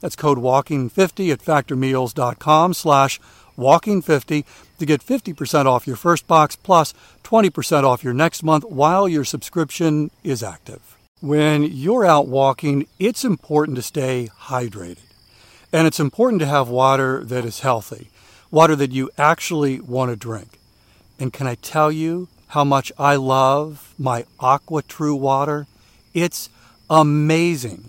That's code walking50 at factormeals.com slash walking50 to get 50% off your first box plus 20% off your next month while your subscription is active. When you're out walking, it's important to stay hydrated. And it's important to have water that is healthy, water that you actually want to drink. And can I tell you how much I love my AquaTru water? It's amazing.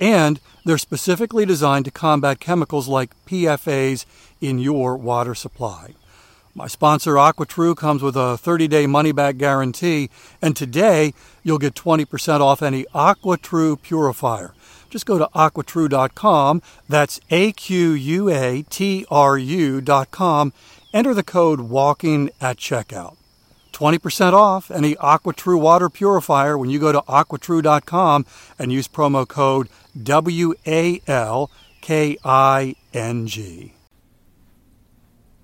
and they're specifically designed to combat chemicals like PFAS in your water supply. My sponsor, AquaTru, comes with a 30 day money back guarantee, and today you'll get 20% off any AquaTru purifier. Just go to aquatru.com, that's A Q U A T R U.com, enter the code WALKING at checkout. 20% off any AquaTru water purifier when you go to aquatru.com and use promo code W A L K I N G.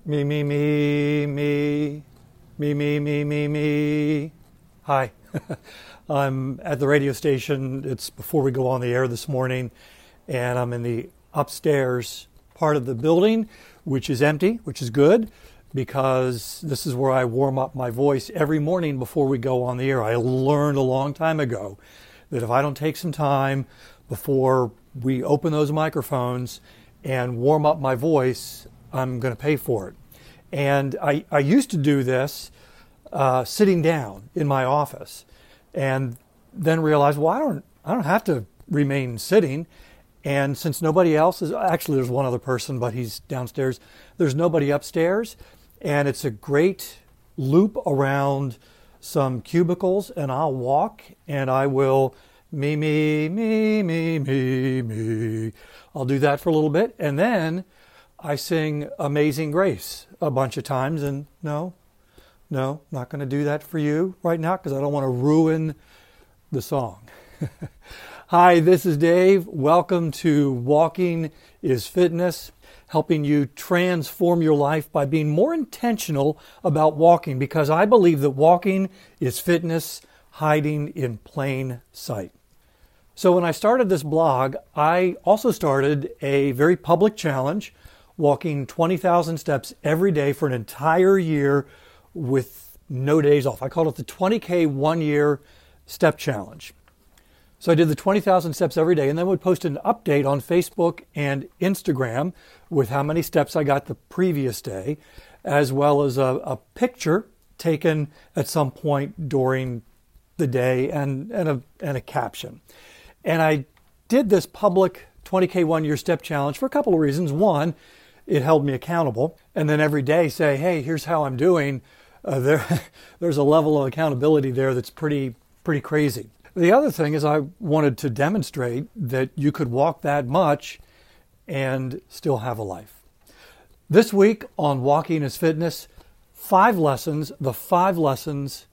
Me, me, me, me, me, me, me, me, me. Hi. I'm at the radio station. It's before we go on the air this morning, and I'm in the upstairs part of the building, which is empty, which is good because this is where I warm up my voice every morning before we go on the air. I learned a long time ago that if I don't take some time before we open those microphones and warm up my voice, I'm going to pay for it. And I, I used to do this uh, sitting down in my office, and then realized, well, I don't, I don't have to remain sitting. And since nobody else is, actually, there's one other person, but he's downstairs. There's nobody upstairs, and it's a great loop around some cubicles, and I'll walk and I will me, me, me, me, me, me. I'll do that for a little bit, and then I sing Amazing Grace a bunch of times, and no, no, not going to do that for you right now because I don't want to ruin the song. Hi, this is Dave. Welcome to Walking is Fitness, helping you transform your life by being more intentional about walking because I believe that walking is fitness hiding in plain sight. So, when I started this blog, I also started a very public challenge walking 20,000 steps every day for an entire year with no days off. I called it the 20K one year step challenge. So I did the 20,000 steps every day and then would post an update on Facebook and Instagram with how many steps I got the previous day, as well as a, a picture taken at some point during the day and, and, a, and a caption. And I did this public 20K one year step challenge for a couple of reasons. One, it held me accountable. And then every day say, hey, here's how I'm doing. Uh, there, there's a level of accountability there that's pretty, pretty crazy. The other thing is, I wanted to demonstrate that you could walk that much and still have a life. This week on Walking is Fitness, five lessons, the five lessons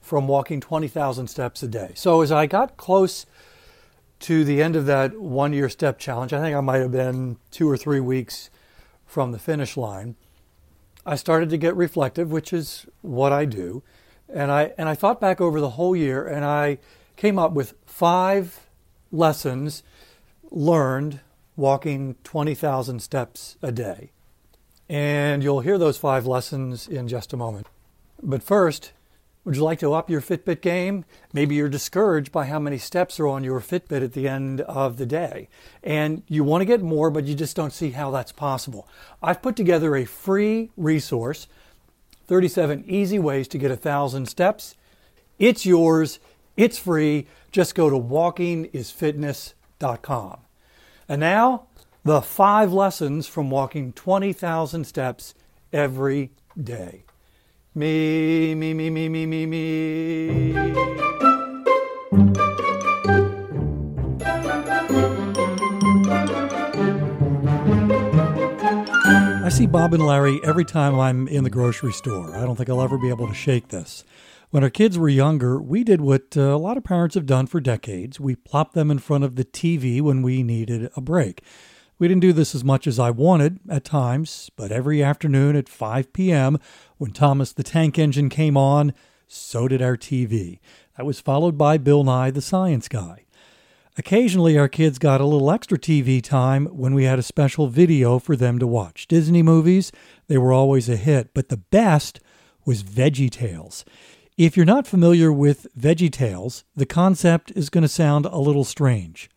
from walking 20,000 steps a day. So as I got close to the end of that one year step challenge, I think I might have been two or three weeks from the finish line, I started to get reflective, which is what I do, And I and I thought back over the whole year and I came up with five lessons learned walking 20,000 steps a day. And you'll hear those five lessons in just a moment. But first, would you like to up your Fitbit game? Maybe you're discouraged by how many steps are on your Fitbit at the end of the day. And you want to get more, but you just don't see how that's possible. I've put together a free resource 37 easy ways to get a thousand steps. It's yours, it's free. Just go to walkingisfitness.com. And now, the five lessons from walking 20,000 steps every day. Me, me, me, me, me, me, me. I see Bob and Larry every time I'm in the grocery store. I don't think I'll ever be able to shake this. When our kids were younger, we did what uh, a lot of parents have done for decades. We plopped them in front of the TV when we needed a break. We didn't do this as much as I wanted at times, but every afternoon at 5 p.m., when Thomas the Tank Engine came on, so did our TV. That was followed by Bill Nye the Science Guy. Occasionally, our kids got a little extra TV time when we had a special video for them to watch. Disney movies, they were always a hit, but the best was Veggie Tales. If you're not familiar with Veggie Tales, the concept is going to sound a little strange.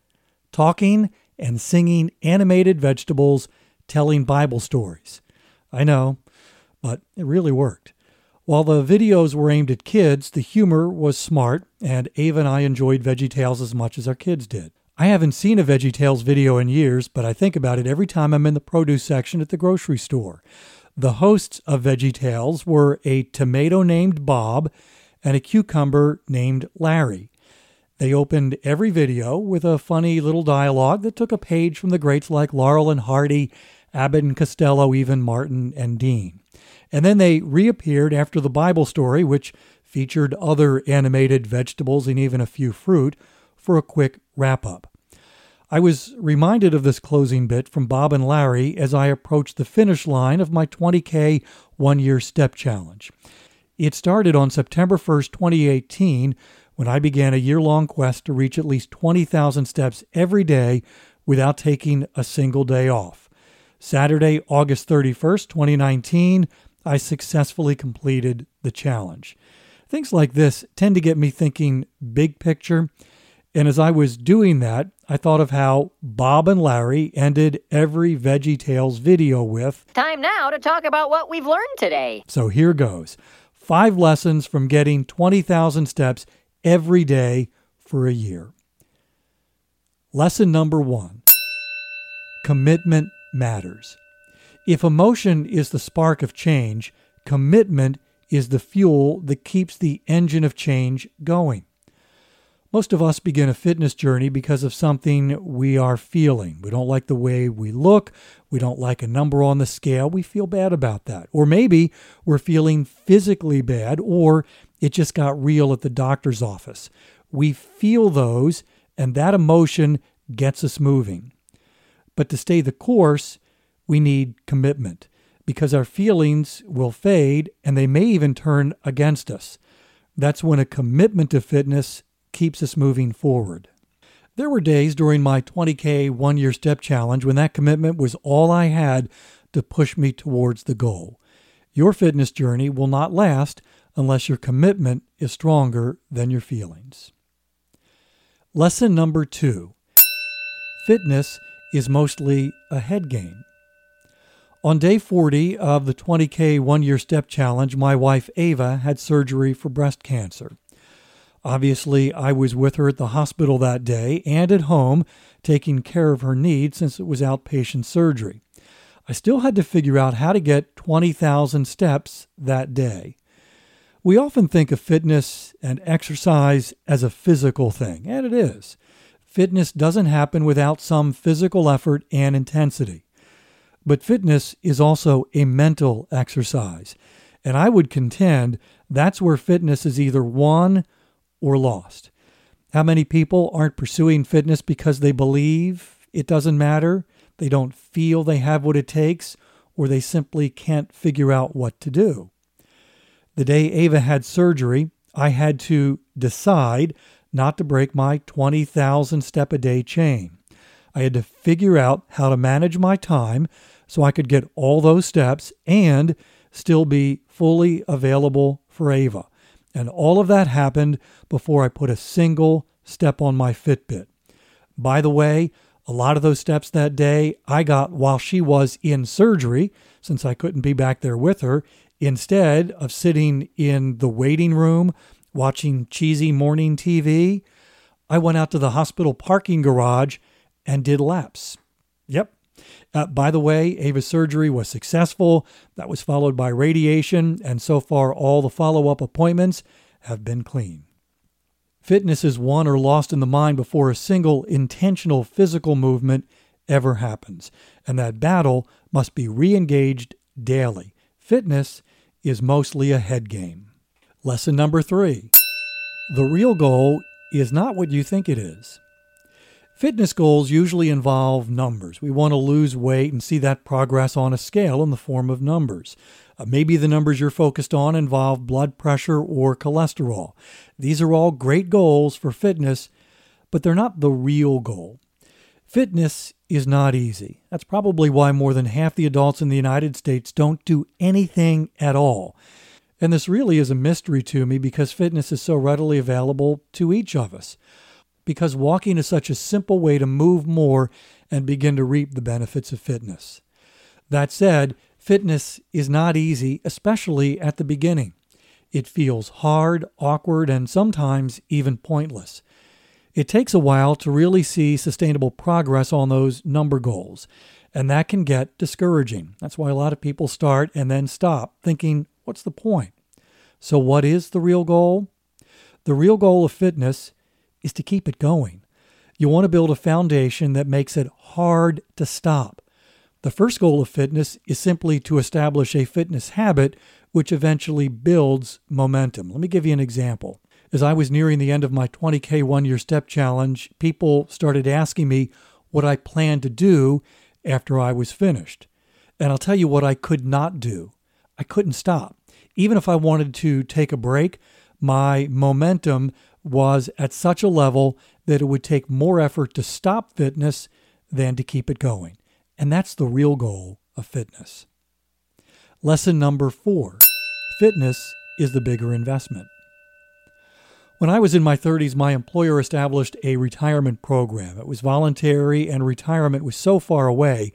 Talking and singing animated vegetables telling Bible stories. I know, but it really worked. While the videos were aimed at kids, the humor was smart, and Ava and I enjoyed VeggieTales as much as our kids did. I haven't seen a VeggieTales video in years, but I think about it every time I'm in the produce section at the grocery store. The hosts of VeggieTales were a tomato named Bob and a cucumber named Larry. They opened every video with a funny little dialogue that took a page from the greats like Laurel and Hardy, Abbott and Costello, even Martin and Dean. And then they reappeared after the Bible story, which featured other animated vegetables and even a few fruit, for a quick wrap up. I was reminded of this closing bit from Bob and Larry as I approached the finish line of my 20K one year step challenge. It started on September 1st, 2018 when I began a year long quest to reach at least 20,000 steps every day without taking a single day off. Saturday, August 31st, 2019, I successfully completed the challenge. Things like this tend to get me thinking big picture. And as I was doing that, I thought of how Bob and Larry ended every Veggie Tales video with Time now to talk about what we've learned today. So here goes five lessons from getting 20,000 steps every day for a year. Lesson number one commitment matters. If emotion is the spark of change, commitment is the fuel that keeps the engine of change going. Most of us begin a fitness journey because of something we are feeling. We don't like the way we look. We don't like a number on the scale. We feel bad about that. Or maybe we're feeling physically bad, or it just got real at the doctor's office. We feel those, and that emotion gets us moving. But to stay the course, we need commitment because our feelings will fade and they may even turn against us. That's when a commitment to fitness keeps us moving forward. There were days during my 20K one year step challenge when that commitment was all I had to push me towards the goal. Your fitness journey will not last unless your commitment is stronger than your feelings. Lesson number two Fitness is mostly a head game. On day 40 of the 20K one year step challenge, my wife Ava had surgery for breast cancer. Obviously, I was with her at the hospital that day and at home taking care of her needs since it was outpatient surgery. I still had to figure out how to get 20,000 steps that day. We often think of fitness and exercise as a physical thing, and it is. Fitness doesn't happen without some physical effort and intensity. But fitness is also a mental exercise. And I would contend that's where fitness is either won or lost. How many people aren't pursuing fitness because they believe it doesn't matter, they don't feel they have what it takes, or they simply can't figure out what to do? The day Ava had surgery, I had to decide not to break my 20,000 step a day chain. I had to figure out how to manage my time so I could get all those steps and still be fully available for Ava. And all of that happened before I put a single step on my Fitbit. By the way, a lot of those steps that day I got while she was in surgery, since I couldn't be back there with her, instead of sitting in the waiting room watching cheesy morning TV. I went out to the hospital parking garage and did laps. Yep. Uh, by the way, Ava's surgery was successful. That was followed by radiation, and so far, all the follow up appointments have been clean. Fitness is won or lost in the mind before a single intentional physical movement ever happens, and that battle must be re engaged daily. Fitness is mostly a head game. Lesson number three the real goal is not what you think it is. Fitness goals usually involve numbers. We want to lose weight and see that progress on a scale in the form of numbers. Uh, maybe the numbers you're focused on involve blood pressure or cholesterol. These are all great goals for fitness, but they're not the real goal. Fitness is not easy. That's probably why more than half the adults in the United States don't do anything at all. And this really is a mystery to me because fitness is so readily available to each of us because walking is such a simple way to move more and begin to reap the benefits of fitness. That said, fitness is not easy, especially at the beginning. It feels hard, awkward, and sometimes even pointless. It takes a while to really see sustainable progress on those number goals, and that can get discouraging. That's why a lot of people start and then stop, thinking, what's the point? So, what is the real goal? The real goal of fitness is to keep it going. You want to build a foundation that makes it hard to stop. The first goal of fitness is simply to establish a fitness habit which eventually builds momentum. Let me give you an example. As I was nearing the end of my 20K one year step challenge, people started asking me what I planned to do after I was finished. And I'll tell you what I could not do I couldn't stop. Even if I wanted to take a break, my momentum was at such a level that it would take more effort to stop fitness than to keep it going. And that's the real goal of fitness. Lesson number four fitness is the bigger investment. When I was in my 30s, my employer established a retirement program. It was voluntary, and retirement was so far away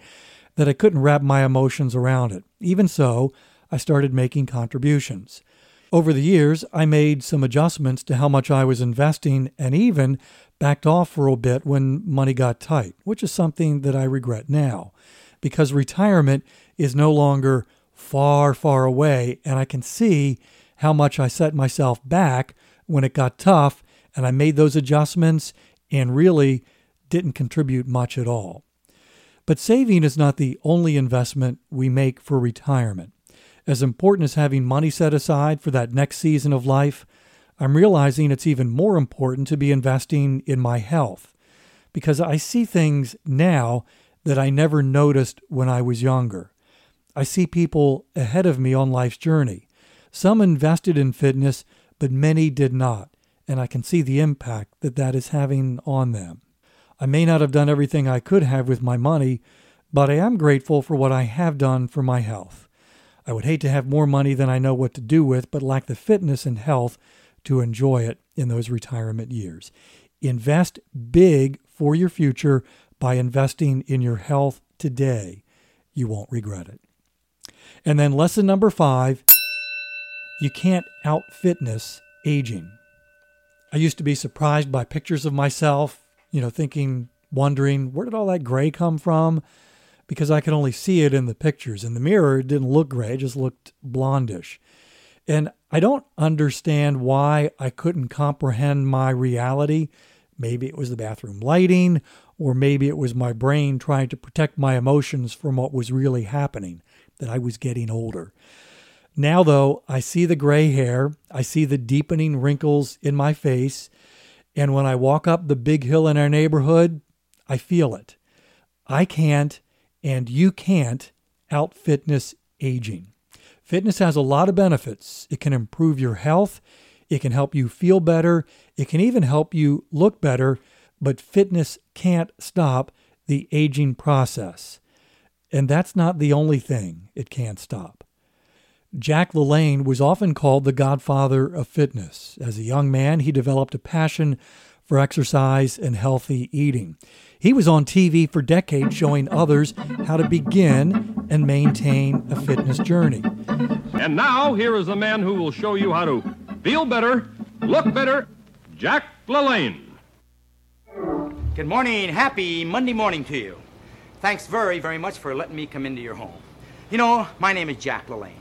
that I couldn't wrap my emotions around it. Even so, I started making contributions. Over the years, I made some adjustments to how much I was investing and even backed off for a bit when money got tight, which is something that I regret now because retirement is no longer far, far away, and I can see how much I set myself back when it got tough and I made those adjustments and really didn't contribute much at all. But saving is not the only investment we make for retirement as important as having money set aside for that next season of life, I'm realizing it's even more important to be investing in my health because I see things now that I never noticed when I was younger. I see people ahead of me on life's journey. Some invested in fitness, but many did not, and I can see the impact that that is having on them. I may not have done everything I could have with my money, but I am grateful for what I have done for my health. I would hate to have more money than I know what to do with, but lack the fitness and health to enjoy it in those retirement years. Invest big for your future by investing in your health today. You won't regret it. And then, lesson number five you can't out fitness aging. I used to be surprised by pictures of myself, you know, thinking, wondering, where did all that gray come from? Because I could only see it in the pictures. In the mirror, it didn't look gray, it just looked blondish. And I don't understand why I couldn't comprehend my reality. Maybe it was the bathroom lighting, or maybe it was my brain trying to protect my emotions from what was really happening, that I was getting older. Now, though, I see the gray hair, I see the deepening wrinkles in my face, and when I walk up the big hill in our neighborhood, I feel it. I can't and you can't out fitness aging. Fitness has a lot of benefits. It can improve your health, it can help you feel better, it can even help you look better, but fitness can't stop the aging process. And that's not the only thing it can't stop. Jack LaLanne was often called the godfather of fitness. As a young man, he developed a passion for exercise and healthy eating. He was on TV for decades showing others how to begin and maintain a fitness journey. And now, here is a man who will show you how to feel better, look better Jack LaLanne. Good morning. Happy Monday morning to you. Thanks very, very much for letting me come into your home. You know, my name is Jack LaLanne,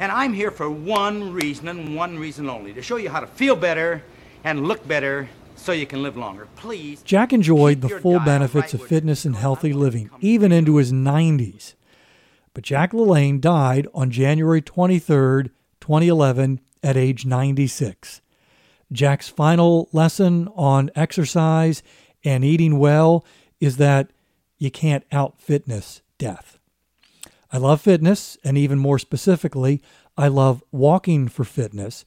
and I'm here for one reason and one reason only to show you how to feel better and look better so you can live longer. Please. Jack enjoyed the full benefits right of fitness and healthy living, even into his 90s. But Jack LaLanne died on January 23, 2011, at age 96. Jack's final lesson on exercise and eating well is that you can't out fitness death. I love fitness, and even more specifically, I love walking for fitness.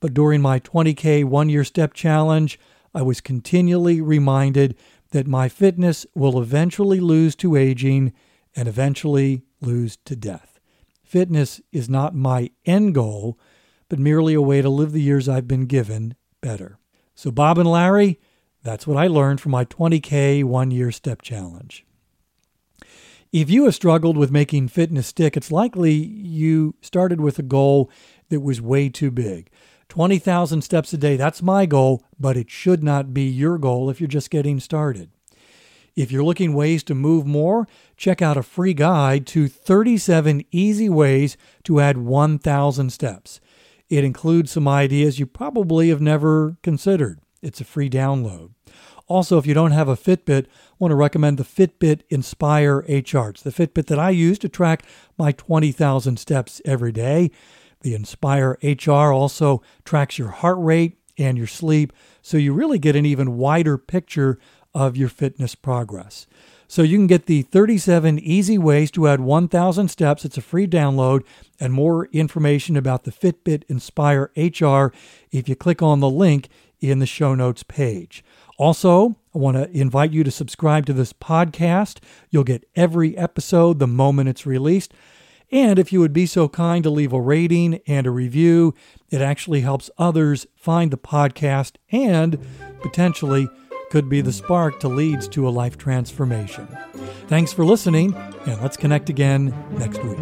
But during my 20K one year step challenge, I was continually reminded that my fitness will eventually lose to aging and eventually lose to death. Fitness is not my end goal, but merely a way to live the years I've been given better. So, Bob and Larry, that's what I learned from my 20K one year step challenge. If you have struggled with making fitness stick, it's likely you started with a goal that was way too big. 20,000 steps a day, that's my goal, but it should not be your goal if you're just getting started. If you're looking ways to move more, check out a free guide to 37 easy ways to add 1,000 steps. It includes some ideas you probably have never considered. It's a free download. Also, if you don't have a Fitbit, I want to recommend the Fitbit Inspire HR. It's the Fitbit that I use to track my 20,000 steps every day. The Inspire HR also tracks your heart rate and your sleep, so you really get an even wider picture of your fitness progress. So you can get the 37 easy ways to add 1,000 steps. It's a free download and more information about the Fitbit Inspire HR if you click on the link in the show notes page. Also, I want to invite you to subscribe to this podcast. You'll get every episode the moment it's released. And if you would be so kind to leave a rating and a review, it actually helps others find the podcast and potentially could be the spark to leads to a life transformation. Thanks for listening, and let's connect again next week.